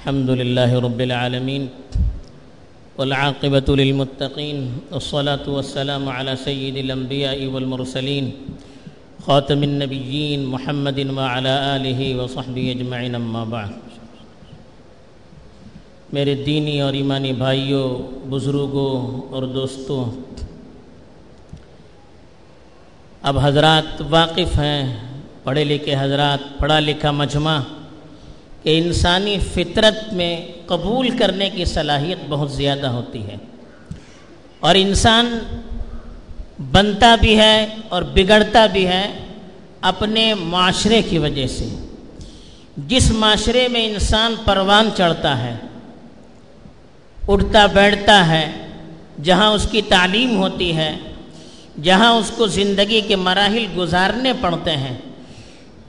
الحمد لله رب العالمين والعاقبة للمتقين والصلاة والسلام على سيد الأنبياء والمرسلين خاتم النبيين محمد وعلى آله وصحبه أجمعين أما بعد. میرے دینی اور ایمانی بھائیوں، بزرگوں اور دوستوں، اب حضرات واقف ہیں، پڑھے لکھے حضرات، پڑھا لکھا مجمع کہ انسانی فطرت میں قبول کرنے کی صلاحیت بہت زیادہ ہوتی ہے۔ اور انسان بنتا بھی ہے اور بگڑتا بھی ہے اپنے معاشرے کی وجہ سے۔ جس معاشرے میں انسان پروان چڑھتا ہے، اٹھتا بیٹھتا ہے، جہاں اس کی تعلیم ہوتی ہے، جہاں اس کو زندگی کے مراحل گزارنے پڑتے ہیں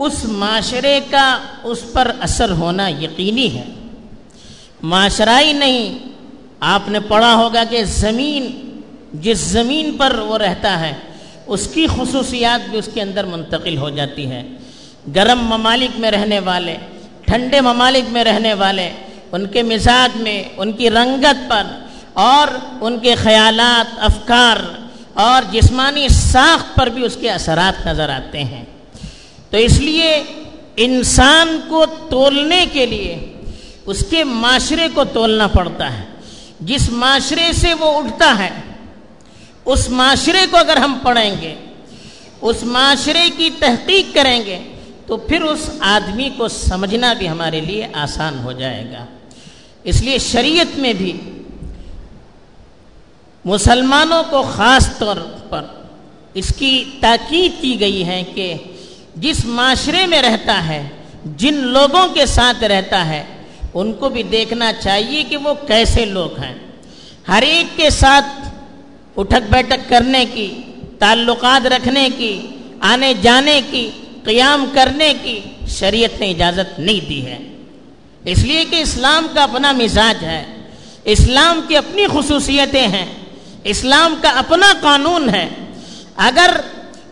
اس معاشرے کا اس پر اثر ہونا یقینی ہے۔ معاشرہ نہیں، آپ نے پڑھا ہوگا کہ زمین، جس زمین پر وہ رہتا ہے، اس کی خصوصیات بھی اس کے اندر منتقل ہو جاتی ہے گرم ممالک میں رہنے والے، ٹھنڈے ممالک میں رہنے والے، ان کے مزاج میں، ان کی رنگت پر، اور ان کے خیالات، افکار، اور جسمانی ساخت پر بھی اس کے اثرات نظر آتے ہیں۔ تو اس لیے انسان کو تولنے کے لیے اس کے معاشرے کو تولنا پڑتا ہے۔ جس معاشرے سے وہ اٹھتا ہے، اس معاشرے کو اگر ہم پڑھیں گے، اس معاشرے کی تحقیق کریں گے، تو پھر اس آدمی کو سمجھنا بھی ہمارے لیے آسان ہو جائے گا۔ اس لیے شریعت میں بھی مسلمانوں کو خاص طور پر اس کی تاکید کی گئی ہے کہ جس معاشرے میں رہتا ہے، جن لوگوں کے ساتھ رہتا ہے، ان کو بھی دیکھنا چاہیے کہ وہ کیسے لوگ ہیں۔ ہر ایک کے ساتھ اٹھک بیٹھک کرنے کی، تعلقات رکھنے کی، آنے جانے کی، قیام کرنے کی شریعت نے اجازت نہیں دی ہے۔ اس لیے کہ اسلام کا اپنا مزاج ہے۔ اسلام کی اپنی خصوصیتیں ہیں۔ اسلام کا اپنا قانون ہے۔ اگر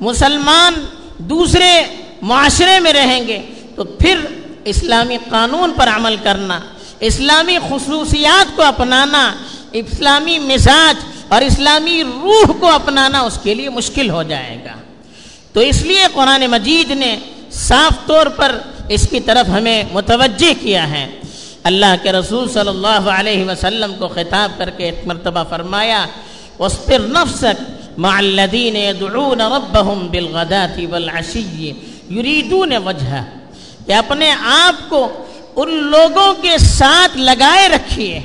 مسلمان دوسرے معاشرے میں رہیں گے، تو پھر اسلامی قانون پر عمل کرنا، اسلامی خصوصیات کو اپنانا، اسلامی مزاج اور اسلامی روح کو اپنانا اس کے لیے مشکل ہو جائے گا۔ تو اس لیے قرآن مجید نے صاف طور پر اس کی طرف ہمیں متوجہ کیا ہے۔ اللہ کے رسول صلی اللہ علیہ وسلم کو خطاب کر کے ایک مرتبہ فرمایا وَاسْبِرْ نَفْسَكْ مَعَ الَّذِينَ يَدْعُونَ رَبَّهُمْ بِالْغَدَاةِ وَالْعَشِيِّ يُرِيدُونَ وَجْهَ کہ اپنے آپ کو ان لوگوں کے ساتھ لگائے رکھیے،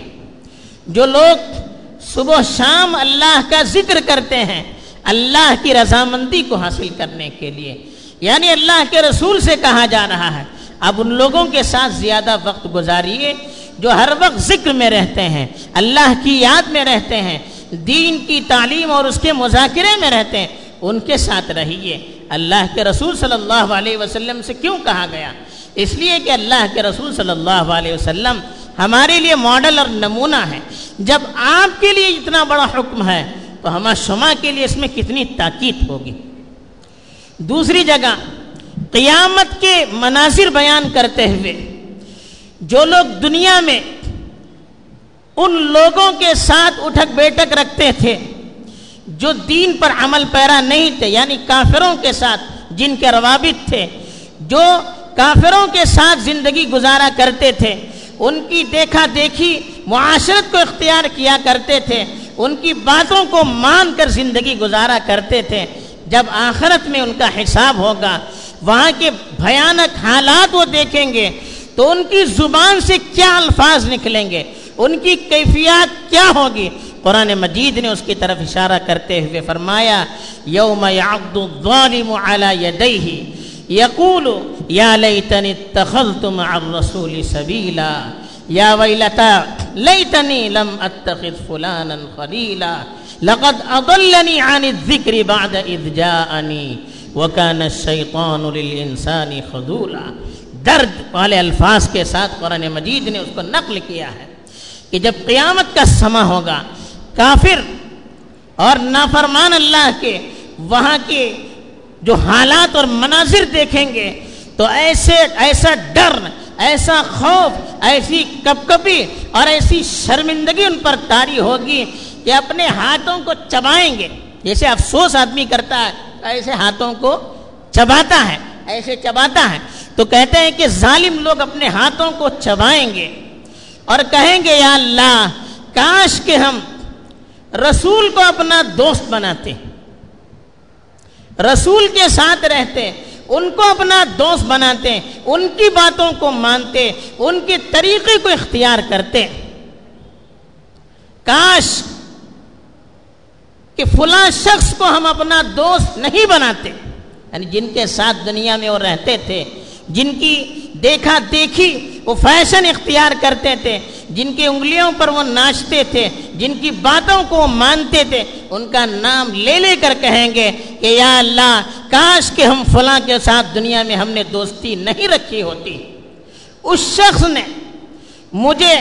جو لوگ صبح شام اللہ کا ذکر کرتے ہیں، اللہ کی رضامندی کو حاصل کرنے کے لیے۔ یعنی اللہ کے رسول سے کہا جا رہا ہے، اب ان لوگوں کے ساتھ زیادہ وقت گزاریے جو ہر وقت ذکر میں رہتے ہیں، اللہ کی یاد میں رہتے ہیں، دین کی تعلیم اور اس کے مذاکرے میں رہتے ہیں، ان کے ساتھ رہیے۔ اللہ کے رسول صلی اللہ علیہ وسلم سے کیوں کہا گیا؟ اس لیے کہ اللہ کے رسول صلی اللہ علیہ وسلم ہمارے لیے ماڈل اور نمونہ ہے جب آپ کے لیے اتنا بڑا حکم ہے، تو ہما شما کے لیے اس میں کتنی تاکید ہوگی۔ دوسری جگہ، قیامت کے مناظر بیان کرتے ہوئے، جو لوگ دنیا میں ان لوگوں کے ساتھ اٹھک بیٹھک رکھتے تھے جو دین پر عمل پیرا نہیں تھے یعنی کافروں کے ساتھ جن کے روابط تھے، جو کافروں کے ساتھ زندگی گزارا کرتے تھے، ان کی دیکھا دیکھی معاشرت کو اختیار کیا کرتے تھے، ان کی باتوں کو مان کر زندگی گزارا کرتے تھے۔ جب آخرت میں ان کا حساب ہوگا، وہاں کے بھیانک حالات وہ دیکھیں گے تو ان کی زبان سے کیا الفاظ نکلیں گے؟ ان کی کیفیات کیا ہوگی؟ قرآن مجید نے اس کی طرف اشارہ کرتے ہوئے فرمایا، یوم یعقد الظالم علی یدیہ، یقول، یا لیتنی اتخذت مع الرسول سبیلا، یا ویلتا، لیتنی لم اتخذ فلانا خلیلا، لقد اضلنی عن الذکر بعد اذ جاءنی، وکان الشیطان للانسان خذولا۔ درد والے الفاظ کے ساتھ قرآن مجید نے اس کو نقل کیا ہے کہ جب قیامت کا سما ہوگا کافر اور نافرمان اللہ کے وہاں کے جو حالات اور مناظر دیکھیں گے تو ایسے ایسا ڈر، ایسا خوف، ایسی کپ کپی اور ایسی شرمندگی ان پر تاری ہوگی کہ اپنے ہاتھوں کو چبائیں گے۔ جیسے افسوس آدمی کرتا ہے، ایسے ہاتھوں کو چباتا ہے، ایسے چباتا ہے۔ تو کہتے ہیں کہ ظالم لوگ اپنے ہاتھوں کو چبائیں گے اور کہیں گے، یا اللہ، کاش کہ ہم رسول کو اپنا دوست بناتے رسول کے ساتھ رہتے ان کو اپنا دوست بناتے ان کی باتوں کو مانتے ان کے طریقے کو اختیار کرتے کاش کہ فلاں شخص کو ہم اپنا دوست نہیں بناتے۔ یعنی جن کے ساتھ دنیا میں وہ رہتے تھے، جن کی دیکھا دیکھی وہ فیشن اختیار کرتے تھے جن کی انگلیوں پر وہ ناچتے تھے، جن کی باتوں کو وہ مانتے تھے، ان کا نام لے لے کر کہیں گے کہ یا اللہ، کاش کہ ہم فلاں کے ساتھ دنیا میں ہم نے دوستی نہیں رکھی ہوتی۔ اس شخص نے مجھے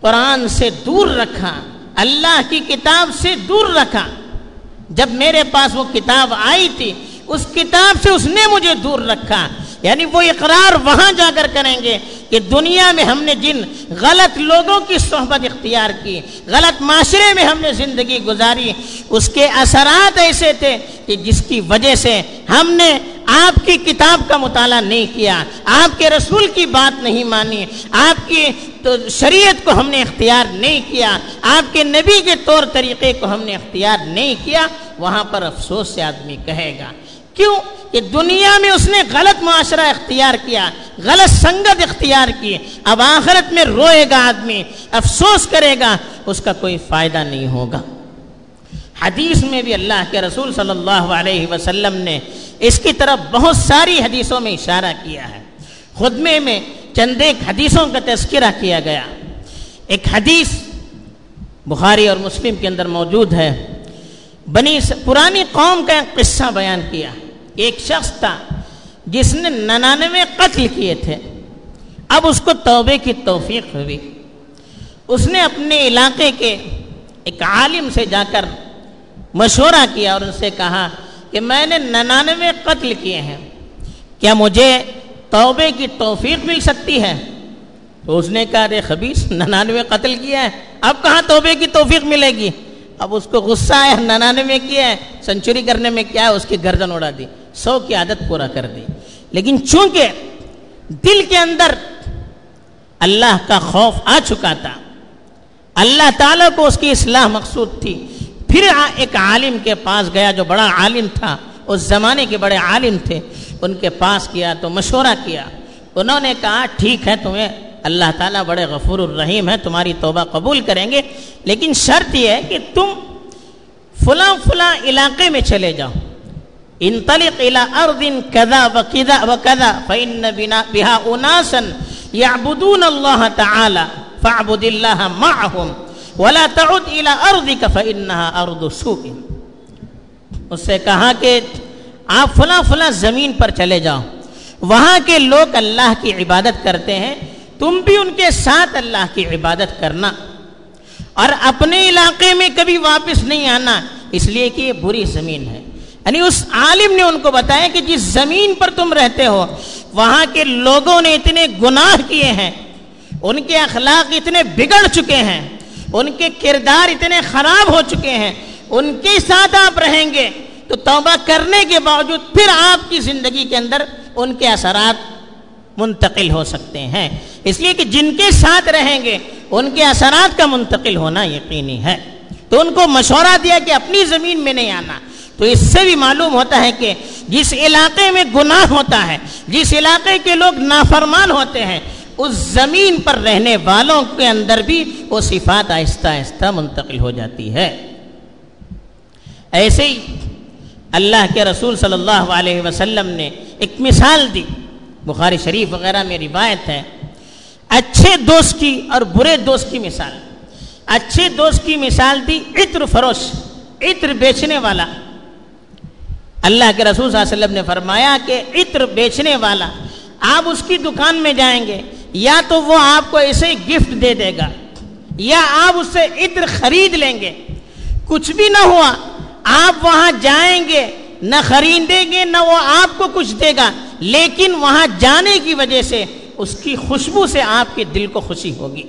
قرآن سے دور رکھا، اللہ کی کتاب سے دور رکھا۔ جب میرے پاس وہ کتاب آئی تھی، اس کتاب سے اس نے مجھے دور رکھا۔ یعنی وہ اقرار وہاں جا کر کریں گے۔ کہ دنیا میں ہم نے جن غلط لوگوں کی صحبت اختیار کی، غلط معاشرے میں ہم نے زندگی گزاری، اس کے اثرات ایسے تھے کہ جس کی وجہ سے ہم نے آپ کی کتاب کا مطالعہ نہیں کیا، آپ کے رسول کی بات نہیں مانی، آپ کی تو شریعت کو ہم نے اختیار نہیں کیا، آپ کے نبی کے طور طریقے کو ہم نے اختیار نہیں کیا، وہاں پر افسوس سے آدمی کہے گا۔ کیوں؟ کہ دنیا میں اس نے غلط معاشرہ اختیار کیا غلط سنگت اختیار کی اب آخرت میں روئے گا آدمی، افسوس کرے گا، اس کا کوئی فائدہ نہیں ہوگا۔ حدیث میں بھی اللہ کے رسول صلی اللہ علیہ وسلم نے اس کی طرف بہت ساری حدیثوں میں اشارہ کیا ہے۔ خدمے میں چند ایک حدیثوں کا تذکرہ کیا گیا۔ ایک حدیث بخاری اور مسلم کے اندر موجود ہے۔ بنی پرانی قوم کا ایک قصہ بیان کیا۔ ایک شخص تھا۔ جس نے ننانوے قتل کیے تھے، اب اس کو توبے کی توفیق ہوئی۔ اس نے اپنے علاقے کے ایک عالم سے جا کر مشورہ کیا اور ان سے کہا کہ میں نے ننانوے قتل کیے ہیں، کیا مجھے توبے کی توفیق مل سکتی ہے؟ تو اس نے کہا رے خبیص، ننانوے قتل کیا ہے اب کہاں توبے کی توفیق ملے گی؟ اب اس کو غصہ ہے ننانوے کیا ہے سنچری کرنے میں کیا ہے؟ اس کی گردن اڑا دی، سو کی عادت پورا کر دی۔ لیکن چونکہ دل کے اندر اللہ کا خوف آ چکا تھا، اللہ تعالیٰ کو اس کی اصلاح مقصود تھی۔ پھر ایک عالم کے پاس گیا جو بڑا عالم تھا، اس زمانے کے بڑے عالم تھے۔ ان کے پاس کیا تو مشورہ کیا۔ انہوں نے کہا، ٹھیک ہے، تمہیں اللہ تعالیٰ بڑے غفور الرحیم ہے تمہاری توبہ قبول کریں گے، لیکن شرط یہ ہے کہ تم فلاں فلاں علاقے میں چلے جاؤ۔ انطلق الى ارض كذا وكذا وكذا فان بنا بها اناسا يعبدون الله تعالى فاعبد الله معهم ولا تعد الى ارضك فانها ارض سوء. اس سے کہا کہ آپ فلاں فلاں زمین پر چلے جاؤ، وہاں کے لوگ اللہ کی عبادت کرتے ہیں، تم بھی ان کے ساتھ اللہ کی عبادت کرنا۔ اور اپنے علاقے میں کبھی واپس نہیں آنا، اس لیے کہ یہ بری زمین ہے۔ یعنی اس عالم نے ان کو بتایا کہ جس زمین پر تم رہتے ہو، وہاں کے لوگوں نے اتنے گناہ کیے ہیں، ان کے اخلاق اتنے بگڑ چکے ہیں، ان کے کردار اتنے خراب ہو چکے ہیں، ان کے ساتھ آپ رہیں گے، تو توبہ کرنے کے باوجود پھر آپ کی زندگی کے اندر ان کے اثرات منتقل ہو سکتے ہیں۔ اس لیے کہ جن کے ساتھ رہیں گے، ان کے اثرات کا منتقل ہونا یقینی ہے۔ تو ان کو مشورہ دیا کہ اپنی زمین میں نہیں آنا۔ تو اس سے بھی معلوم ہوتا ہے کہ جس علاقے میں گناہ ہوتا ہے، جس علاقے کے لوگ نافرمان ہوتے ہیں، اس زمین پر رہنے والوں کے اندر بھی وہ صفات آہستہ آہستہ منتقل ہو جاتی ہے۔ ایسے ہی اللہ کے رسول صلی اللہ علیہ وسلم نے ایک مثال دی۔ بخاری شریف وغیرہ میں روایت ہے۔ اچھے دوست کی اور برے دوست کی مثال۔ اچھے دوست کی مثال دی عطر فروش، عطر بیچنے والا۔ اللہ کے رسول صلی اللہ علیہ وسلم نے فرمایا کہ عطر بیچنے والا آپ اس کی دکان میں جائیں گے، یا تو وہ آپ کو ایسے گفٹ دے دے گا، یا آپ اس سے عطر خرید لیں گے۔ کچھ بھی نہ ہوا، آپ وہاں جائیں گے، نہ خریدیں گے، نہ وہ آپ کو کچھ دے گا۔ لیکن وہاں جانے کی وجہ سے اس کی خوشبو سے آپ کے دل کو خوشی ہوگی،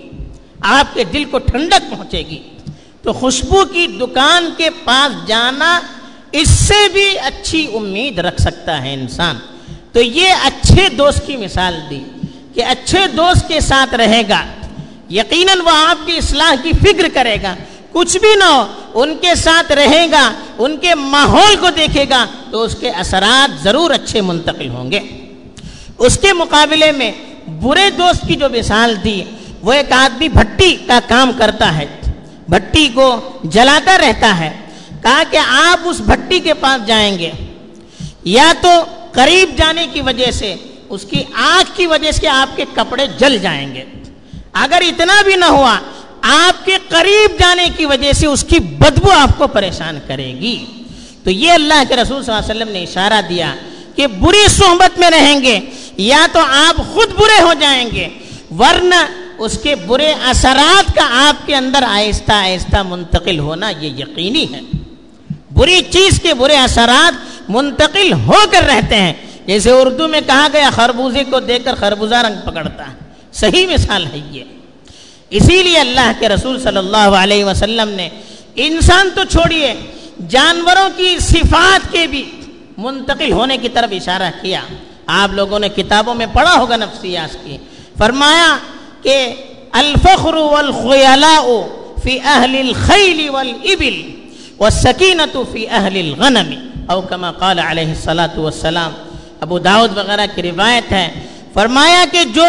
آپ کے دل کو ٹھنڈک پہنچے گی۔ تو خوشبو کی دکان کے پاس جانا اس سے بھی اچھی امید رکھ سکتا ہے انسان۔ تو یہ اچھے دوست کی مثال دی کہ اچھے دوست کے ساتھ رہے گا، یقیناً وہ آپ کی اصلاح کی فکر کرے گا۔ کچھ بھی نہ ہو، ان کے ساتھ رہے گا، ان کے ماحول کو دیکھے گا تو اس کے اثرات ضرور اچھے منتقل ہوں گے۔ اس کے مقابلے میں برے دوست کی جو مثال دی، وہ ایک آدمی بھٹی کا کام کرتا ہے، بھٹی کو جلاتا رہتا ہے۔ کہا کہ آپ اس بھٹی کے پاس جائیں گے۔ یا تو قریب جانے کی وجہ سے اس کی آنکھ کی وجہ سے آپ کے کپڑے جل جائیں گے۔ اگر اتنا بھی نہ ہوا، آپ کے قریب جانے کی وجہ سے اس کی بدبو آپ کو پریشان کرے گی۔ تو یہ اللہ کے رسول صلی اللہ علیہ وسلم نے اشارہ دیا کہ بری صحبت میں رہیں گے، یا تو آپ خود برے ہو جائیں گے، ورنہ اس کے برے اثرات کا آپ کے اندر آہستہ آہستہ منتقل ہونا یہ یقینی ہے۔ بری چیز کے برے اثرات منتقل ہو کر رہتے ہیں۔ جیسے اردو میں کہا گیا، خربوزے کو دیکھ کر خربوزہ رنگ پکڑتا ہے۔ صحیح مثال ہے یہ۔ اسی لیے اللہ کے رسول صلی اللہ علیہ وسلم نے، انسان تو چھوڑیے، جانوروں کی صفات کے بھی منتقل ہونے کی طرف اشارہ کیا۔ آپ لوگوں نے کتابوں میں پڑھا ہوگا نفسیات کی۔ فرمایا کہ الفخر والخیلاء فی اہل الخیل والابل۔ والسکینت فی اہل الغنم، او کما قال علیہ الصلاة والسلام، ابو داود وغیرہ کی روایت ہے، فرمایا کہ جو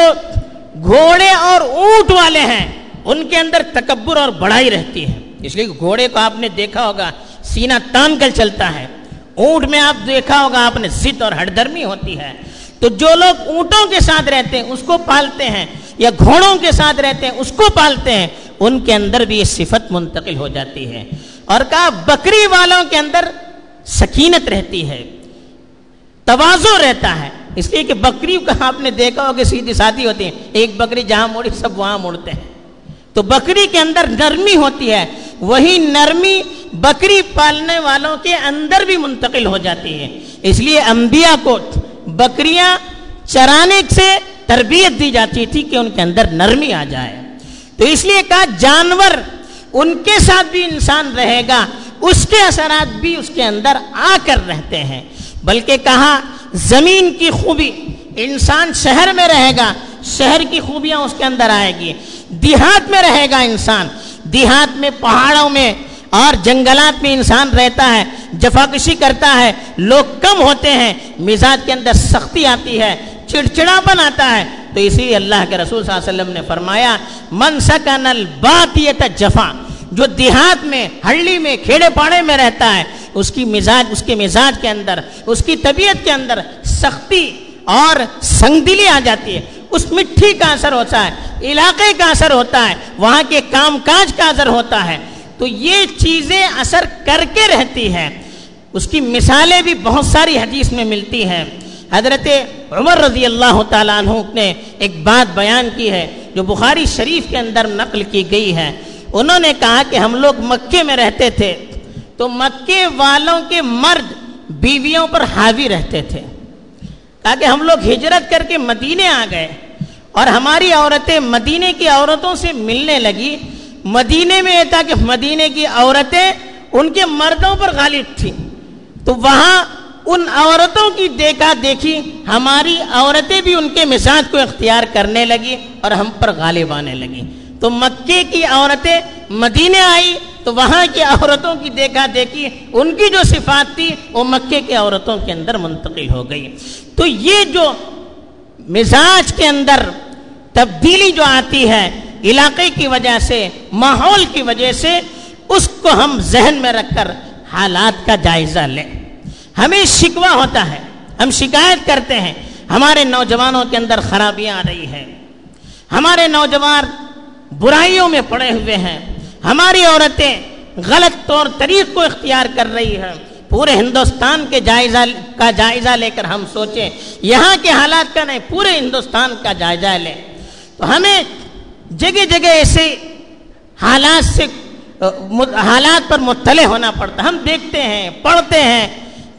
گھوڑے اور اونٹ والے ہیں، ان کے اندر تکبر اور بڑائی رہتی ہے۔ اس لیے گھوڑے کو آپ نے دیکھا ہوگا، سینہ تان کر چلتا ہے۔ اونٹ میں آپ دیکھا ہوگا، آپ نے ضد اور ہڑدرمی ہوتی ہے۔ تو جو لوگ اونٹوں کے ساتھ رہتے ہیں، اس کو پالتے ہیں، یا گھوڑوں کے ساتھ رہتے ہیں، اس کو پالتے ہیں، ان کے اندر بھی یہ صفت منتقل ہو جاتی ہے۔ اور کہا بکری والوں کے اندر سکینت رہتی ہے توازو رہتا ہے۔ اس لیے کہ بکری کا آپ نے دیکھا ہو کہ سیدھی ساتھی ہوتی ہے ایک بکری جہاں موڑی، سب وہاں مڑتے ہیں۔ تو بکری کے اندر نرمی ہوتی ہے۔ وہی نرمی بکری پالنے والوں کے اندر بھی منتقل ہو جاتی ہے۔ اس لیے انبیاء کو بکریاں چرانے سے تربیت دی جاتی تھی کہ ان کے اندر نرمی آ جائے۔ تو اس لیے کہا جانور ان کے ساتھ بھی انسان رہے گا، اس کے اثرات بھی اس کے اندر آ کر رہتے ہیں۔ بلکہ کہا، زمین کی خوبی انسان شہر میں رہے گا، شہر کی خوبیاں اس کے اندر آئے گی۔ دیہات میں رہے گا انسان، دیہات میں پہاڑوں میں اور جنگلات میں انسان رہتا ہے، جفاکشی کرتا ہے، لوگ کم ہوتے ہیں، مزاج کے اندر سختی آتی ہے، چڑچڑاپن آتا ہے۔ تو اسی اللہ کے رسول صلی اللہ علیہ وسلم نے فرمایا، من سکن الباتیت جفا، جو دیہات میں ہڑی میں، کھیڑے پاڑے میں رہتا ہے، اس کی مزاج، اس کے مزاج کے اندر، اس کی طبیعت کے اندر سختی اور سنگ دلی آ جاتی ہے۔ اس مٹھی کا اثر ہوتا ہے، علاقے کا اثر ہوتا ہے، وہاں کے کام کاج کا اثر ہوتا ہے۔ تو یہ چیزیں اثر کر کے رہتی ہے اس کی مثالیں بھی بہت ساری حدیث میں ملتی ہیں۔ حضرت عمر رضی اللہ تعالیٰ عنہ نے ایک بات بیان کی ہے جو بخاری شریف کے اندر نقل کی گئی ہے۔ انہوں نے کہا کہ ہم لوگ مکے میں رہتے تھے تو مکے والوں کے مرد بیویوں پر حاوی رہتے تھے۔ کہا کہ ہم لوگ ہجرت کر کے مدینے آ گئے اور ہماری عورتیں مدینے کی عورتوں سے ملنے لگی۔ مدینے میں یہ تھا کہ مدینے کی عورتیں ان کے مردوں پر غالب تھیں۔ تو وہاں ان عورتوں کی دیکھا دیکھی ہماری عورتیں بھی ان کے مزاج کو اختیار کرنے لگی اور ہم پر غالب آنے لگی۔ تو مکے کی عورتیں مدینے آئی، تو وہاں کی عورتوں کی دیکھا دیکھی، ان کی جو صفات تھی، وہ مکے کی عورتوں کے اندر منتقل ہو گئی۔ تو یہ جو مزاج کے اندر تبدیلی جو آتی ہے، علاقے کی وجہ سے، ماحول کی وجہ سے، اس کو ہم ذہن میں رکھ کر حالات کا جائزہ لیں۔ ہمیں شکوہ ہوتا ہے، ہم شکایت کرتے ہیں، ہمارے نوجوانوں کے اندر خرابیاں آ رہی ہیں۔ ہمارے نوجوان برائیوں میں پڑے ہوئے ہیں۔ ہماری عورتیں غلط طور طریق کو اختیار کر رہی ہیں۔ پورے ہندوستان کے جائزہ، کا جائزہ لے کر ہم سوچیں، یہاں کے حالات کا نہیں، پورے ہندوستان کا جائزہ لیں۔ تو ہمیں جگہ جگہ ایسے حالات سے حالات پر مطلع ہونا پڑتا۔ ہم دیکھتے ہیں، پڑھتے ہیں۔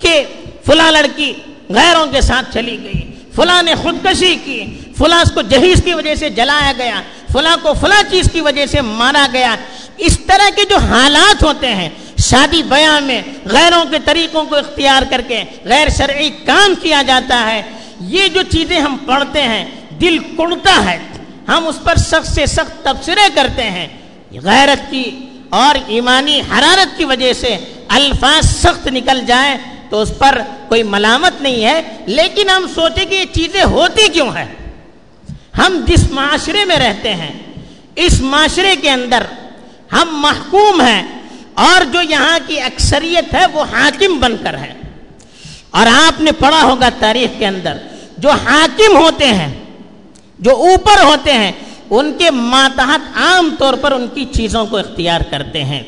کہ فلاں لڑکی غیروں کے ساتھ چلی گئی۔ فلاں نے خودکشی کی۔ فلاں اس کو جہیز کی وجہ سے جلایا گیا۔ فلاں کو فلاں چیز کی وجہ سے مارا گیا۔ اس طرح کے جو حالات ہوتے ہیں، شادی بیاں میں غیروں کے طریقوں کو اختیار کر کے غیر شرعی کام کیا جاتا ہے، یہ جو چیزیں ہم پڑھتے ہیں، دل کڑتا ہے۔ ہم اس پر سخت سے سخت تبصرے کرتے ہیں۔ غیرت کی اور ایمانی حرارت کی وجہ سے الفاظ سخت نکل جائیں۔ تو اس پر کوئی ملامت نہیں ہے، لیکن ہم سوچیں کہ یہ چیزیں ہوتی کیوں ہیں؟ ہم جس معاشرے میں رہتے ہیں، اس معاشرے کے اندر ہم محکوم ہیں اور جو یہاں کی اکثریت ہے، وہ حاکم بن کر ہے۔ اور آپ نے پڑھا ہوگا تاریخ کے اندر، جو حاکم ہوتے ہیں، جو اوپر ہوتے ہیں، ان کے ماتحت عام طور پر ان کی چیزوں کو اختیار کرتے ہیں۔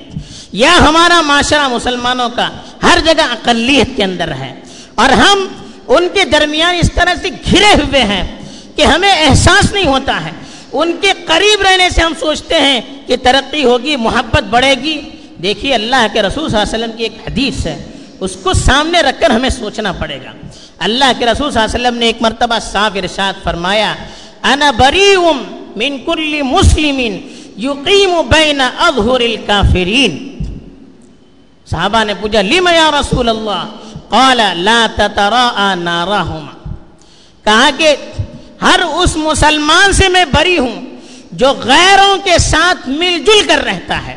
یا ہمارا معاشرہ مسلمانوں کا ہر جگہ اقلیت کے اندر ہے۔ اور ہم ان کے درمیان اس طرح سے گھرے ہوئے ہیں کہ ہمیں احساس نہیں ہوتا ہے۔ ان کے قریب رہنے سے ہم سوچتے ہیں کہ ترقی ہوگی، محبت بڑھے گی۔ دیکھیے اللہ کے رسول صلی اللہ علیہ وسلم کی ایک حدیث ہے، اس کو سامنے رکھ کر ہمیں سوچنا پڑے گا۔ اللہ کے رسول صلی اللہ علیہ وسلم نے ایک مرتبہ صاف ارشاد فرمایا، انا بریئم من کل مسلم یقیم بین اظہر الكافرین صحابہ نے پوچھا، لم یا رسول اللہ؟ قال، لا تتراء نارہما۔ کہا کہ ہر اس مسلمان سے میں بری ہوں جو غیروں کے ساتھ مل جل کر رہتا ہے،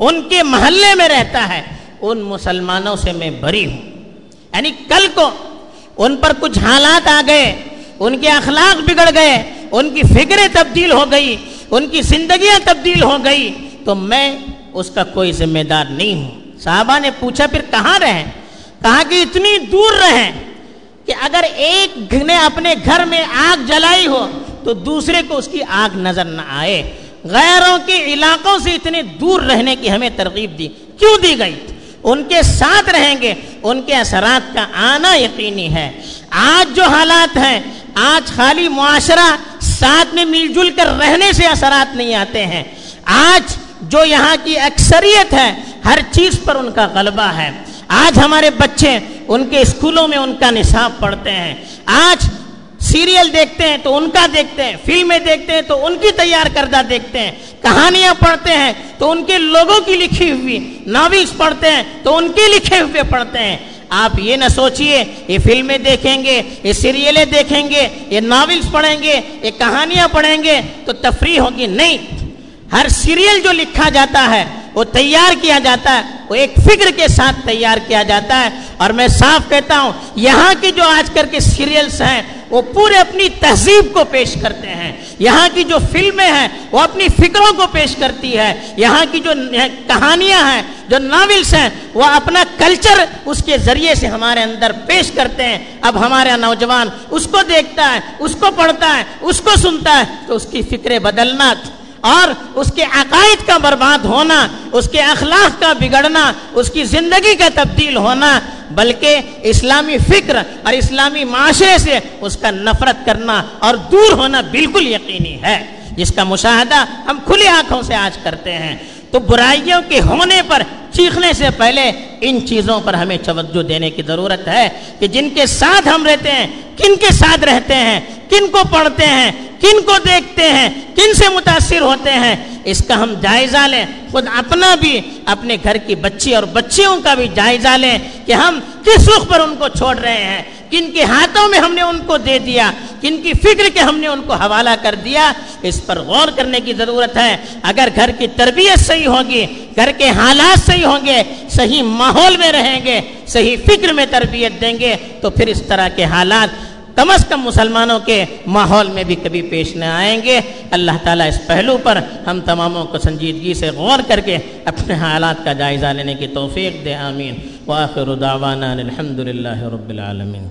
ان کے محلے میں رہتا ہے، ان مسلمانوں سے میں بری ہوں۔ یعنی کل کو ان پر کچھ حالات آ گئے، ان کے اخلاق بگڑ گئے، ان کی فکریں تبدیل ہو گئی، ان کی زندگیاں تبدیل ہو گئی، تو میں اس کا کوئی ذمہ دار نہیں ہوں۔ صحابہ نے پوچھا، پھر کہاں رہیں؟ کہا کہ اتنی دور رہیں کہ اگر ایک نے اپنے گھر میں آگ جلائی ہو تو دوسرے کو اس کی آگ نظر نہ آئے۔ غیروں کے علاقوں سے اتنے دور رہنے کی ہمیں ترغیب دی۔ کیوں دی گئی؟ ان کے ساتھ رہیں گے۔ ان کے اثرات کا آنا یقینی ہے۔ آج جو حالات ہیں، آج خالی معاشرہ ساتھ میں مل جل کر رہنے سے اثرات نہیں آتے ہیں۔ آج جو یہاں کی اکثریت ہے ہر چیز پر ان کا غلبہ ہے۔ آج ہمارے بچے ان کے اسکولوں میں ان کا نصاب پڑھتے ہیں۔ آج سیریل دیکھتے ہیں تو ان کا دیکھتے ہیں، فلمیں دیکھتے ہیں تو ان کی تیار کردہ دیکھتے ہیں۔ کہانیاں پڑھتے ہیں تو ان کے لوگوں کی لکھی ہوئی ناولس پڑھتے ہیں تو ان کے لکھے ہوئے پڑھتے ہیں۔ آپ یہ نہ سوچئے، یہ فلمیں دیکھیں گے، یہ سیریلیں دیکھیں گے، یہ ناولس پڑھیں گے، یہ کہانیاں پڑھیں گے تو تفریح ہوگی۔ نہیں، ہر سیریل جو لکھا جاتا ہے وہ تیار کیا جاتا ہے، وہ ایک فکر کے ساتھ تیار کیا جاتا ہے۔ اور میں صاف کہتا ہوں، یہاں کی جو آج کل کے سیریلز ہیں، وہ پورے اپنی تہذیب کو پیش کرتے ہیں۔ یہاں کی جو فلمیں ہیں، وہ اپنی فکروں کو پیش کرتی ہے۔ یہاں کی جو کہانیاں ہیں، جو ناولس ہیں، وہ اپنا کلچر اس کے ذریعے سے ہمارے اندر پیش کرتے ہیں۔ اب ہمارا نوجوان اس کو دیکھتا ہے، اس کو پڑھتا ہے، اس کو سنتا ہے، تو اس کی فکریں بدلنا اور اس کے عقائد کا برباد ہونا، اس کے اخلاق کا بگڑنا، اس کی زندگی کا تبدیل ہونا، بلکہ اسلامی فکر اور اسلامی معاشرے سے اس کا نفرت کرنا اور دور ہونا بالکل یقینی ہے۔ جس کا مشاہدہ ہم کھلی آنکھوں سے آج کرتے ہیں۔ تو برائیوں کے ہونے پر، چیخنے سے پہلے ان چیزوں پر ہمیں توجہ دینے کی ضرورت ہے کہ جن کے ساتھ ہم رہتے ہیں، کن کے ساتھ رہتے ہیں، کن کو پڑھتے ہیں، کن کو دیکھتے ہیں، کن سے متاثر ہوتے ہیں، اس کا ہم جائزہ لیں۔ خود اپنا بھی، اپنے گھر کی بچی اور بچیوں کا بھی جائزہ لیں کہ ہم کس رخ پر ان کو چھوڑ رہے ہیں۔ کن کے ہاتھوں میں ہم نے ان کو دے دیا، کن کی فکر کے ہم نے ان کو حوالہ کر دیا، اس پر غور کرنے کی ضرورت ہے۔ اگر گھر کی تربیت صحیح ہوگی، گھر کے حالات صحیح ہوں گے، صحیح ماحول میں رہیں گے، صحیح فکر میں تربیت دیں گے، تو پھر اس طرح کے حالات کم از کم مسلمانوں کے ماحول میں بھی کبھی پیش نہ آئیں گے۔ اللہ تعالیٰ اس پہلو پر ہم تماموں کو سنجیدگی سے غور کر کے اپنے حالات کا جائزہ لینے کی توفیق دے، آمین۔ واخر دعوانا الحمد للہ رب العالمین۔